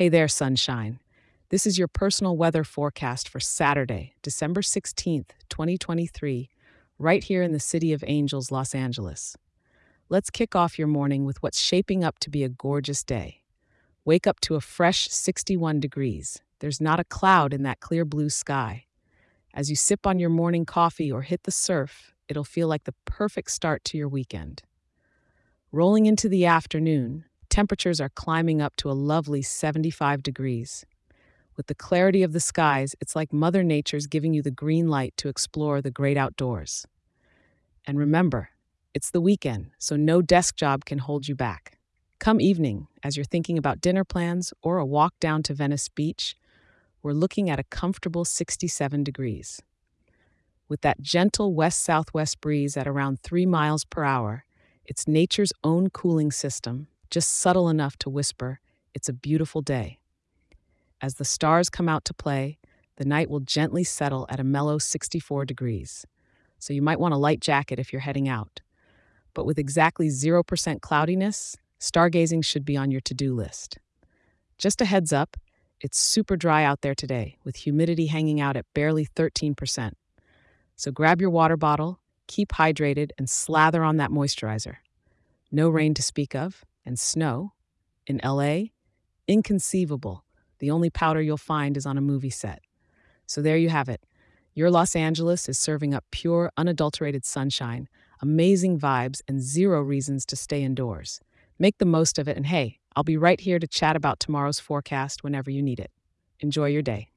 Hey there, sunshine. This is your personal weather forecast for Saturday, December 16th, 2023, right here in the City of Angels, Los Angeles. Let's kick off your morning with what's shaping up to be a gorgeous day. Wake up to a fresh 61 degrees. There's not a cloud in that clear blue sky. As you sip on your morning coffee or hit the surf, it'll feel like the perfect start to your weekend. Rolling into the afternoon, temperatures are climbing up to a lovely 75 degrees. With the clarity of the skies, it's like Mother Nature's giving you the green light to explore the great outdoors. And remember, it's the weekend, so no desk job can hold you back. Come evening, as you're thinking about dinner plans or a walk down to Venice Beach, we're looking at a comfortable 67 degrees. With that gentle west southwest breeze at around 3 miles per hour, it's nature's own cooling system, just subtle enough to whisper, It's a beautiful day. As the stars come out to play, the night will gently settle at a mellow 64 degrees. So you might want a light jacket if you're heading out. But with exactly 0% cloudiness, stargazing should be on your to do list. Just a heads up, it's super dry out there today, with humidity hanging out at barely 13%. So grab your water bottle, keep hydrated, and slather on that moisturizer. No rain to speak of, and snow. In LA, inconceivable. The only powder you'll find is on a movie set. So there you have it. Your Los Angeles is serving up pure, unadulterated sunshine, amazing vibes, and zero reasons to stay indoors. Make the most of it, and hey, I'll be right here to chat about tomorrow's forecast whenever you need it. Enjoy your day.